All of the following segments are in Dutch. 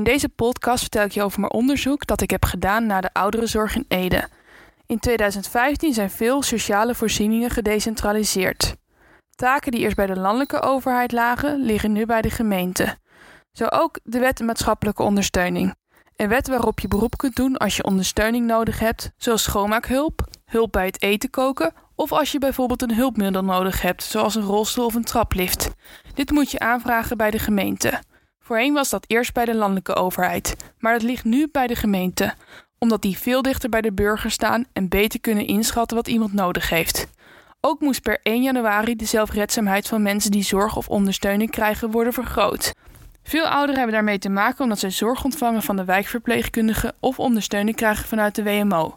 In deze podcast vertel ik je over mijn onderzoek dat ik heb gedaan naar de ouderenzorg in Ede. In 2015 zijn veel sociale voorzieningen gedecentraliseerd. Taken die eerst bij de landelijke overheid lagen, liggen nu bij de gemeente. Zo ook de wet maatschappelijke ondersteuning. Een wet waarop je beroep kunt doen als je ondersteuning nodig hebt, zoals schoonmaakhulp, hulp bij het eten koken of als je bijvoorbeeld een hulpmiddel nodig hebt, zoals een rolstoel of een traplift. Dit moet je aanvragen bij de gemeente. Voorheen was dat eerst bij de landelijke overheid, maar dat ligt nu bij de gemeente, omdat die veel dichter bij de burger staan en beter kunnen inschatten wat iemand nodig heeft. Ook moest per 1 januari de zelfredzaamheid van mensen die zorg of ondersteuning krijgen worden vergroot. Veel ouderen hebben daarmee te maken omdat zij zorg ontvangen van de wijkverpleegkundige of ondersteuning krijgen vanuit de WMO.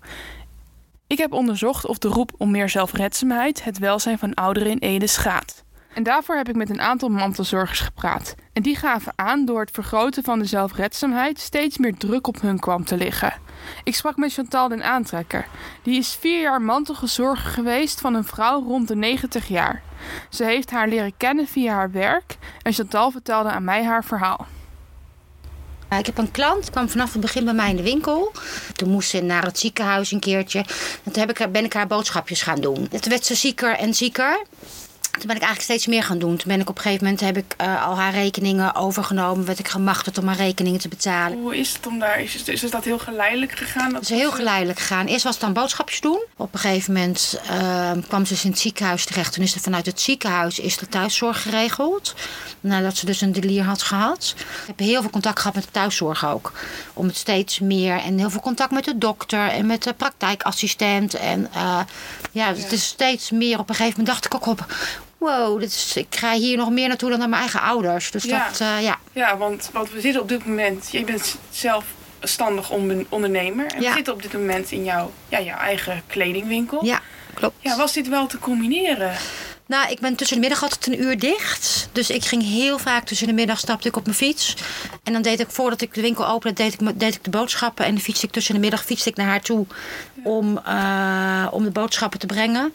Ik heb onderzocht of de roep om meer zelfredzaamheid het welzijn van ouderen in Ede schaadt. En daarvoor heb ik met een aantal mantelzorgers gepraat. En die gaven aan door het vergroten van de zelfredzaamheid steeds meer druk op hun kwam te liggen. Ik sprak met Chantal den Aantrekker. Die is vier jaar mantelgezorger geweest van een vrouw rond de 90 jaar. Ze heeft haar leren kennen via haar werk en Chantal vertelde aan mij haar verhaal. Ik heb een klant, kwam vanaf het begin bij mij in de winkel. Toen moest ze naar het ziekenhuis een keertje. En toen heb ik, ben ik haar boodschapjes gaan doen. Toen werd ze zieker en zieker. Toen ben ik eigenlijk steeds meer gaan doen. Toen ben ik op een gegeven moment heb ik uh, al haar rekeningen overgenomen. Werd ik gemachtigd om haar rekeningen te betalen. Hoe is het om daar? Is, het, is dat heel geleidelijk gegaan? Het is heel geleidelijk gegaan. Eerst was het dan boodschapjes doen. Op een gegeven moment uh, kwam ze dus in het ziekenhuis terecht. Toen is er vanuit het ziekenhuis is de thuiszorg geregeld. Nadat ze dus een delier had gehad. Ik heb heel veel contact gehad met de thuiszorg ook. Om het steeds meer. En heel veel contact met de dokter en met de praktijkassistent. En uh, ja, het is steeds meer. Op een gegeven moment dacht ik ook op wow, dit is, ik ga hier nog meer naartoe dan naar mijn eigen ouders. Dus ja. dat, uh, ja. Ja, want, want we zitten op dit moment, je bent zelfstandig ondernemer. En ja. we zitten op dit moment in jouw, ja, jouw eigen kledingwinkel. Ja, klopt. Ja, was dit wel te combineren? Nou, ik ben tussen de middag altijd een uur dicht. Dus ik ging heel vaak tussen de middag stapte ik op mijn fiets. En dan deed ik voordat ik de winkel opende, deed ik, deed ik de boodschappen. En dan fietste ik tussen de middag fietste ik naar haar toe om, uh, om de boodschappen te brengen.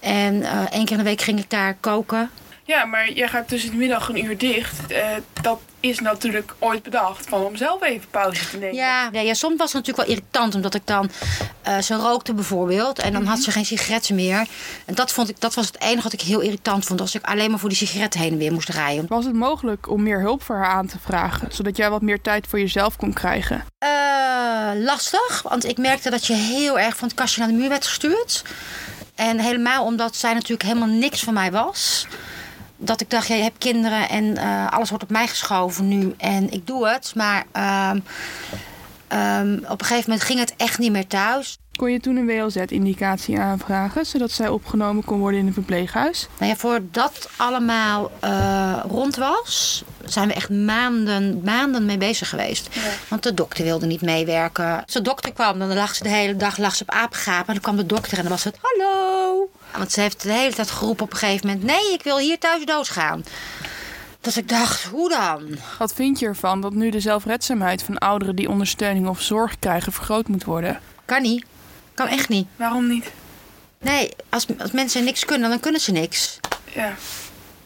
En uh, één keer in de week ging ik daar koken. Ja, maar jij gaat tussen de middag een uur dicht. Uh, dat is natuurlijk ooit bedacht van om zelf even pauze te nemen. Ja, ja, ja soms was het natuurlijk wel irritant omdat ik dan uh, ze rookte bijvoorbeeld. En dan mm -hmm. had ze geen sigaretten meer. En dat, vond ik, dat was het enige wat ik heel irritant vond. Als ik alleen maar voor die sigaretten heen en weer moest rijden. Was het mogelijk om meer hulp voor haar aan te vragen? Zodat jij wat meer tijd voor jezelf kon krijgen? Uh, lastig, want ik merkte dat je heel erg van het kastje naar de muur werd gestuurd. En helemaal omdat zij natuurlijk helemaal niks van mij was. Dat ik dacht, ja, je hebt kinderen en uh, alles wordt op mij geschoven nu. En ik doe het. Maar um, um, op een gegeven moment ging het echt niet meer thuis. Kon je toen een WLZ-indicatie aanvragen, zodat zij opgenomen kon worden in een verpleeghuis? Nou ja, voordat dat allemaal uh, rond was, zijn we echt maanden, maanden mee bezig geweest. Ja. Want de dokter wilde niet meewerken. Als de dokter kwam, dan lag ze de hele dag lag ze op apengapen. En dan kwam de dokter en dan was het, hallo. Want ze heeft de hele tijd geroepen op een gegeven moment, nee, ik wil hier thuis doodgaan. Dat ik dacht, hoe dan? Wat vind je ervan dat nu de zelfredzaamheid van ouderen die ondersteuning of zorg krijgen vergroot moet worden? Kan niet. Kan echt niet. Waarom niet? Nee, als, als mensen niks kunnen, dan kunnen ze niks. Ja.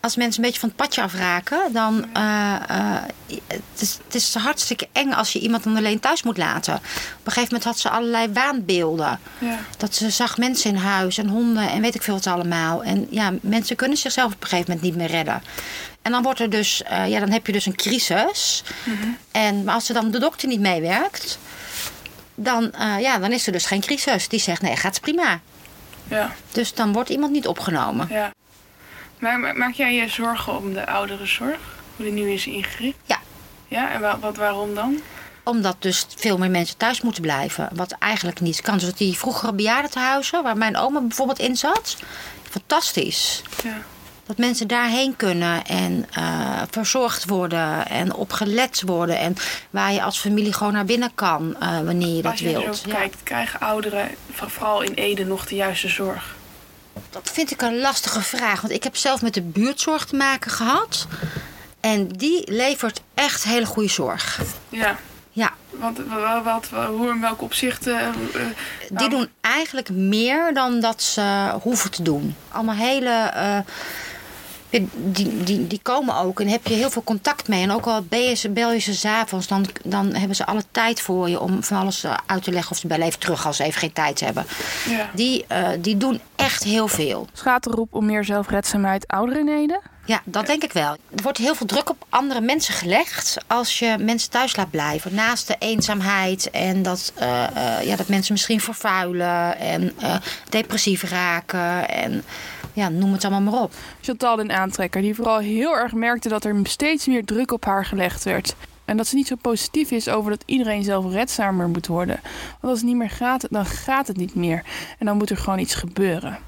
Als mensen een beetje van het padje afraken, dan uh, uh, het, is, het is hartstikke eng als je iemand dan alleen thuis moet laten. Op een gegeven moment had ze allerlei waanbeelden. Ja. Dat ze zag mensen in huis en honden en weet ik veel wat allemaal. En ja, mensen kunnen zichzelf op een gegeven moment niet meer redden. En dan wordt er dus, uh, ja, dan heb je dus een crisis. Mm -hmm. En maar als er dan de dokter niet meewerkt, dan, uh, ja, dan is er dus geen crisis. Die zegt, nee, gaat prima. Ja. Dus dan wordt iemand niet opgenomen. Ja. Maar, maar maak jij je zorgen om de ouderenzorg? Hoe die nu is ingericht? Ja. Ja, en wa wat, waarom dan? Omdat dus veel meer mensen thuis moeten blijven. Wat eigenlijk niet kan. Dus die vroegere bejaardentehuizen, waar mijn oma bijvoorbeeld in zat. Fantastisch. Ja. Dat mensen daarheen kunnen en uh, verzorgd worden en opgelet worden. En waar je als familie gewoon naar binnen kan uh, wanneer je dat Als je wilt. Kijkt, krijgen ouderen, vooral in Ede, nog de juiste zorg? Dat vind ik een lastige vraag. Want ik heb zelf met de buurtzorg te maken gehad. En die levert echt hele goede zorg. Ja. Ja. Want wat, hoe in welke opzichten? Uh, die nou... doen eigenlijk meer dan dat ze hoeven te doen. Allemaal hele uh, Die, die, die komen ook en heb je heel veel contact mee. En ook al ben je ze, bel je ze s'avonds, dan, dan hebben ze alle tijd voor je om van alles eh, uit te leggen. Of ze bellen even terug als ze even geen tijd hebben. Ja. Die, uh, die doen echt heel veel. Gaat erop om meer zelfredzaamheid ouderen in Ja, dat denk ik wel. Er wordt heel veel druk op andere mensen gelegd als je mensen thuis laat blijven. Naast de eenzaamheid en dat, uh, ja, dat mensen misschien vervuilen en depressief raken. En ja, noem het allemaal maar op. Chantal den aantrekker, die vooral heel erg merkte dat er steeds meer druk op haar gelegd werd. En dat ze niet zo positief is over dat iedereen zelfredzamer moet worden. Want als het niet meer gaat, dan gaat het niet meer. En dan moet er gewoon iets gebeuren.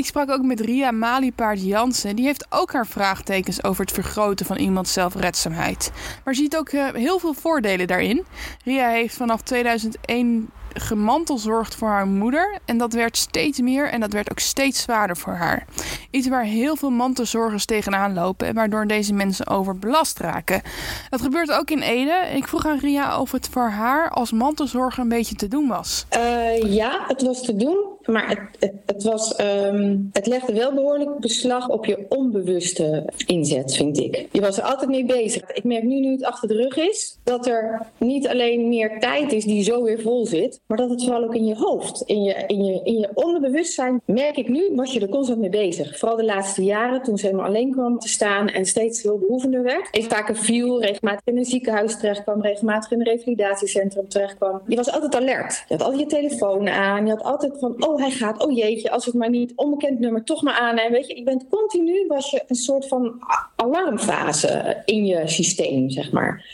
Ik sprak ook met Ria Maliepaard Jansen. Die heeft ook haar vraagtekens over het vergroten van iemands zelfredzaamheid. Maar ziet ook uh, heel veel voordelen daarin. Ria heeft vanaf 2001 gemantelzorgd voor haar moeder. En dat werd steeds meer en dat werd ook steeds zwaarder voor haar. Iets waar heel veel mantelzorgers tegenaan lopen en waardoor deze mensen overbelast raken. Dat gebeurt ook in Ede. Ik vroeg aan Ria of het voor haar als mantelzorger een beetje te doen was. Uh, ja, het was te doen. Maar het, het, was, um, het legde wel behoorlijk beslag op je onbewuste inzet, vind ik. Je was er altijd mee bezig. Ik merk nu, nu het achter de rug is, dat er niet alleen meer tijd is die zo weer vol zit, maar dat het vooral ook in je hoofd, in je, in je, in je onderbewustzijn, merk ik nu, was je er constant mee bezig. Vooral de laatste jaren, toen ze helemaal alleen kwam te staan en steeds veel behoevender werd. Even vaker viel, regelmatig in een ziekenhuis terechtkwam, regelmatig in een revalidatiecentrum terechtkwam. Je was altijd alert. Je had altijd je telefoon aan. Je had altijd van, oh hij gaat, oh jeetje, als het maar niet onbekend nummer toch maar aan. En weet je, je bent continu, was je een soort van alarmfase in je systeem, zeg maar.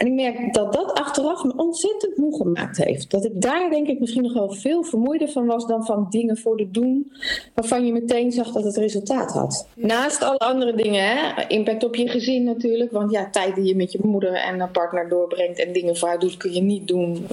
En ik merk dat dat achteraf me ontzettend moe gemaakt heeft. Dat ik daar denk ik misschien nog wel veel vermoeider van was dan van dingen voor de doen waarvan je meteen zag dat het resultaat had. Naast alle andere dingen, hè? impact op je gezin natuurlijk. Want ja, tijd die je met je moeder en een partner doorbrengt en dingen voor haar doet, kun je niet doen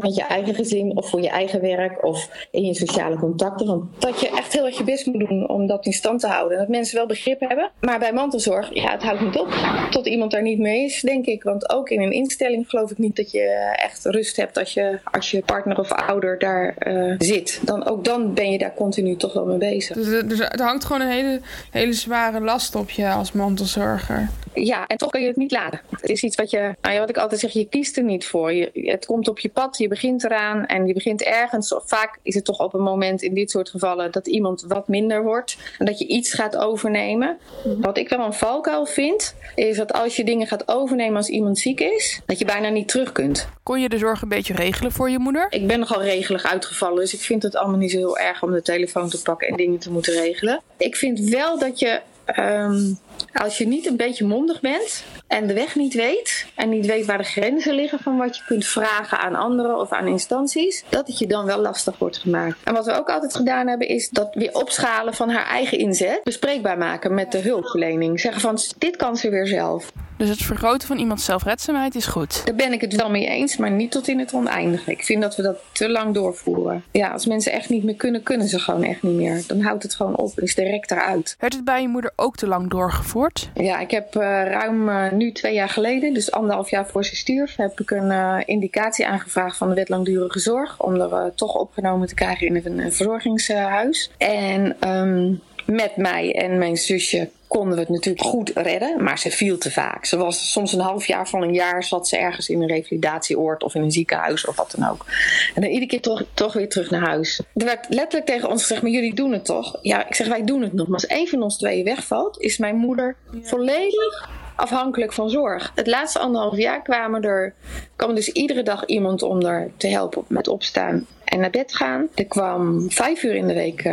met je eigen gezin of voor je eigen werk of in je sociale contacten. Want dat je echt heel erg je best moet doen om dat in stand te houden. Dat mensen wel begrip hebben. Maar bij mantelzorg, ja, het houdt niet op tot iemand daar niet mee is, denk ik. Want ook in een instelling geloof ik niet dat je echt rust hebt als je, als je partner of ouder daar uh, zit. Dan, ook dan ben je daar continu toch wel mee bezig. Dus, dus er hangt gewoon een hele, hele zware last op je als mantelzorger. Ja, en toch kun je het niet laten. Het is iets wat je, nou ja, wat ik altijd zeg, je kiest er niet voor. Je, het komt op je pad, je begint eraan en je begint ergens. Vaak is het toch op een moment in dit soort gevallen dat iemand wat minder wordt en dat je iets gaat overnemen. Mhm. Wat ik wel een valkuil vind, is dat als je dingen gaat overnemen als iemand ziek is, dat je bijna niet terug kunt. Kon je de zorg een beetje regelen voor je moeder? Ik ben nogal regelig uitgevallen, dus ik vind het allemaal niet zo heel erg om de telefoon te pakken en dingen te moeten regelen. Ik vind wel dat je Um, als je niet een beetje mondig bent en de weg niet weet en niet weet waar de grenzen liggen van wat je kunt vragen aan anderen of aan instanties, dat het je dan wel lastig wordt gemaakt. En wat we ook altijd gedaan hebben is dat weer opschalen van haar eigen inzet bespreekbaar maken met de hulpverlening. Zeggen van dit kan ze weer zelf. Dus het vergroten van iemands zelfredzaamheid is goed. Daar ben ik het wel mee eens, maar niet tot in het oneindige. Ik vind dat we dat te lang doorvoeren. Ja, als mensen echt niet meer kunnen, kunnen ze gewoon echt niet meer. Dan houdt het gewoon op, is direct eruit. Werd het bij je moeder ook te lang doorgevoerd? Ja, ik heb uh, ruim uh, nu twee jaar geleden, dus anderhalf jaar voor ze stierf, heb ik een uh, indicatie aangevraagd van de wet langdurige zorg. Om er toch opgenomen te krijgen in een, verzorgingshuis. En um, met mij en mijn zusje konden we het natuurlijk goed redden, maar ze viel te vaak. Ze was soms een half jaar van een jaar zat ze ergens in een revalidatieoord of in een ziekenhuis of wat dan ook. En dan iedere keer toch, toch weer terug naar huis. Er werd letterlijk tegen ons gezegd, maar jullie doen het toch? Ja, ik zeg wij doen het nog. Maar als één van ons tweeën wegvalt, is mijn moeder volledig afhankelijk van zorg. Het laatste anderhalf jaar kwamen er, kwam dus iedere dag iemand om er te helpen met opstaan en naar bed gaan. Er kwam vijf uur in de week uh,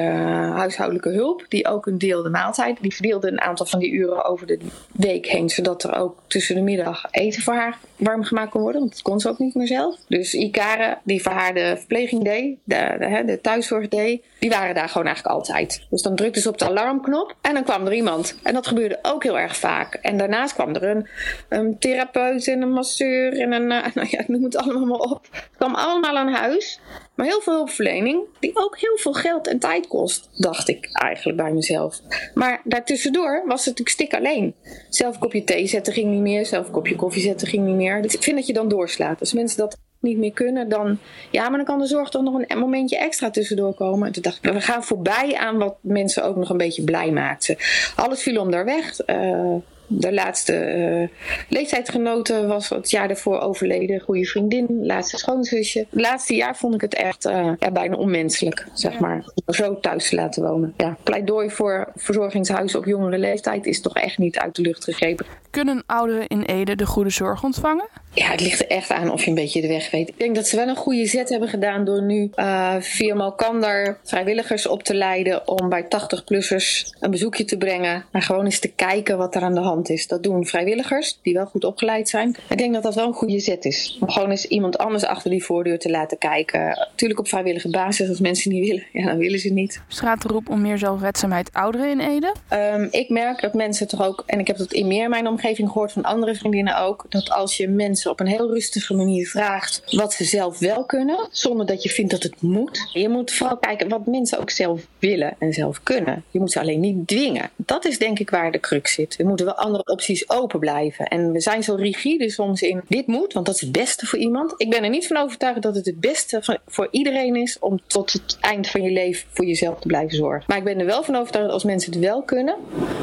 huishoudelijke hulp, die ook een deelde maaltijd. Die verdeelde een aantal van die uren over de week heen, zodat er ook tussen de middag eten voor haar warm gemaakt kon worden, want dat kon ze ook niet meer zelf. Dus Ikare, die voor haar de verpleging deed, de, de, de thuiszorg deed, die waren daar gewoon eigenlijk altijd. Dus dan drukte ze op de alarmknop en dan kwam er iemand. En dat gebeurde ook heel erg vaak. En daarnaast kwam er een, therapeut en een masseur en een, uh, nou ja, noem het allemaal maar op. Het kwam allemaal aan huis. Maar heel veel hulpverlening, die ook heel veel geld en tijd kost, dacht ik eigenlijk bij mezelf. Maar daartussendoor was het natuurlijk stik alleen. Zelf kopje thee zetten ging niet meer, zelf kopje koffie zetten ging niet meer. Dus ik vind dat je dan doorslaat. Als mensen dat niet meer kunnen, dan, ja, maar dan kan de zorg toch nog een momentje extra tussendoor komen. En toen dacht ik, we gaan voorbij aan wat mensen ook nog een beetje blij maakte. Alles viel om daar weg. Uh, de laatste uh, leeftijdsgenote was het jaar daarvoor overleden. Goede vriendin, laatste schoonzusje. Het laatste jaar vond ik het echt uh, ja, bijna onmenselijk, zeg maar. Zo thuis te laten wonen. Ja, pleidooi voor verzorgingshuizen op jongere leeftijd is toch echt niet uit de lucht gegrepen. Kunnen ouderen in Ede de goede zorg ontvangen? Ja, het ligt er echt aan of je een beetje de weg weet. Ik denk dat ze wel een goede zet hebben gedaan door nu uh, via Malkander vrijwilligers op te leiden om bij 80-plussers een bezoekje te brengen. En gewoon eens te kijken wat er aan de hand is. Dat doen vrijwilligers die wel goed opgeleid zijn. Ik denk dat dat wel een goede zet is. Om gewoon eens iemand anders achter die voordeur te laten kijken. Natuurlijk op vrijwillige basis. Als mensen niet willen, ja, dan willen ze niet. Straatroep om meer zelfredzaamheid ouderen in Ede? Um, ik merk dat mensen toch ook, en ik heb dat in meer mijn omgeving gehoord van andere vriendinnen ook, dat als je mensen op een heel rustige manier vraagt wat ze zelf wel kunnen, zonder dat je vindt dat het moet. Je moet vooral kijken wat mensen ook zelf willen en zelf kunnen. Je moet ze alleen niet dwingen. Dat is denk ik waar de crux zit. We moeten wel andere opties open blijven. En we zijn zo rigide soms in dit moet, want dat is het beste voor iemand. Ik ben er niet van overtuigd dat het het beste voor iedereen is om tot het eind van je leven voor jezelf te blijven zorgen. Maar ik ben er wel van overtuigd dat als mensen het wel kunnen,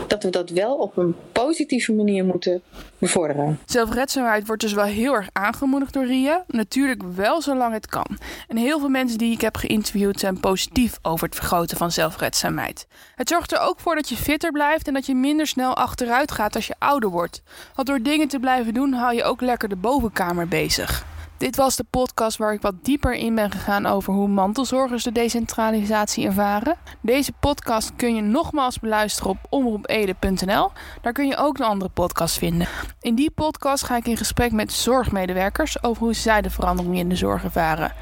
dat we dat wel op een positieve manier moeten bevorderen. Zelfredzaamheid wordt dus wel heel erg aangemoedigd door Ria. Natuurlijk wel zolang het kan. En heel veel mensen die ik heb geïnterviewd zijn positief over het vergroten van zelfredzaamheid. Het zorgt er ook voor dat je fitter blijft en dat je minder snel achteruit gaat als je ouder wordt. Want door dingen te blijven doen hou je ook lekker de bovenkamer bezig. Dit was de podcast waar ik wat dieper in ben gegaan over hoe mantelzorgers de decentralisatie ervaren. Deze podcast kun je nogmaals beluisteren op omroepede.nl. Daar kun je ook een andere podcast vinden. In die podcast ga ik in gesprek met zorgmedewerkers over hoe zij de verandering in de zorg ervaren.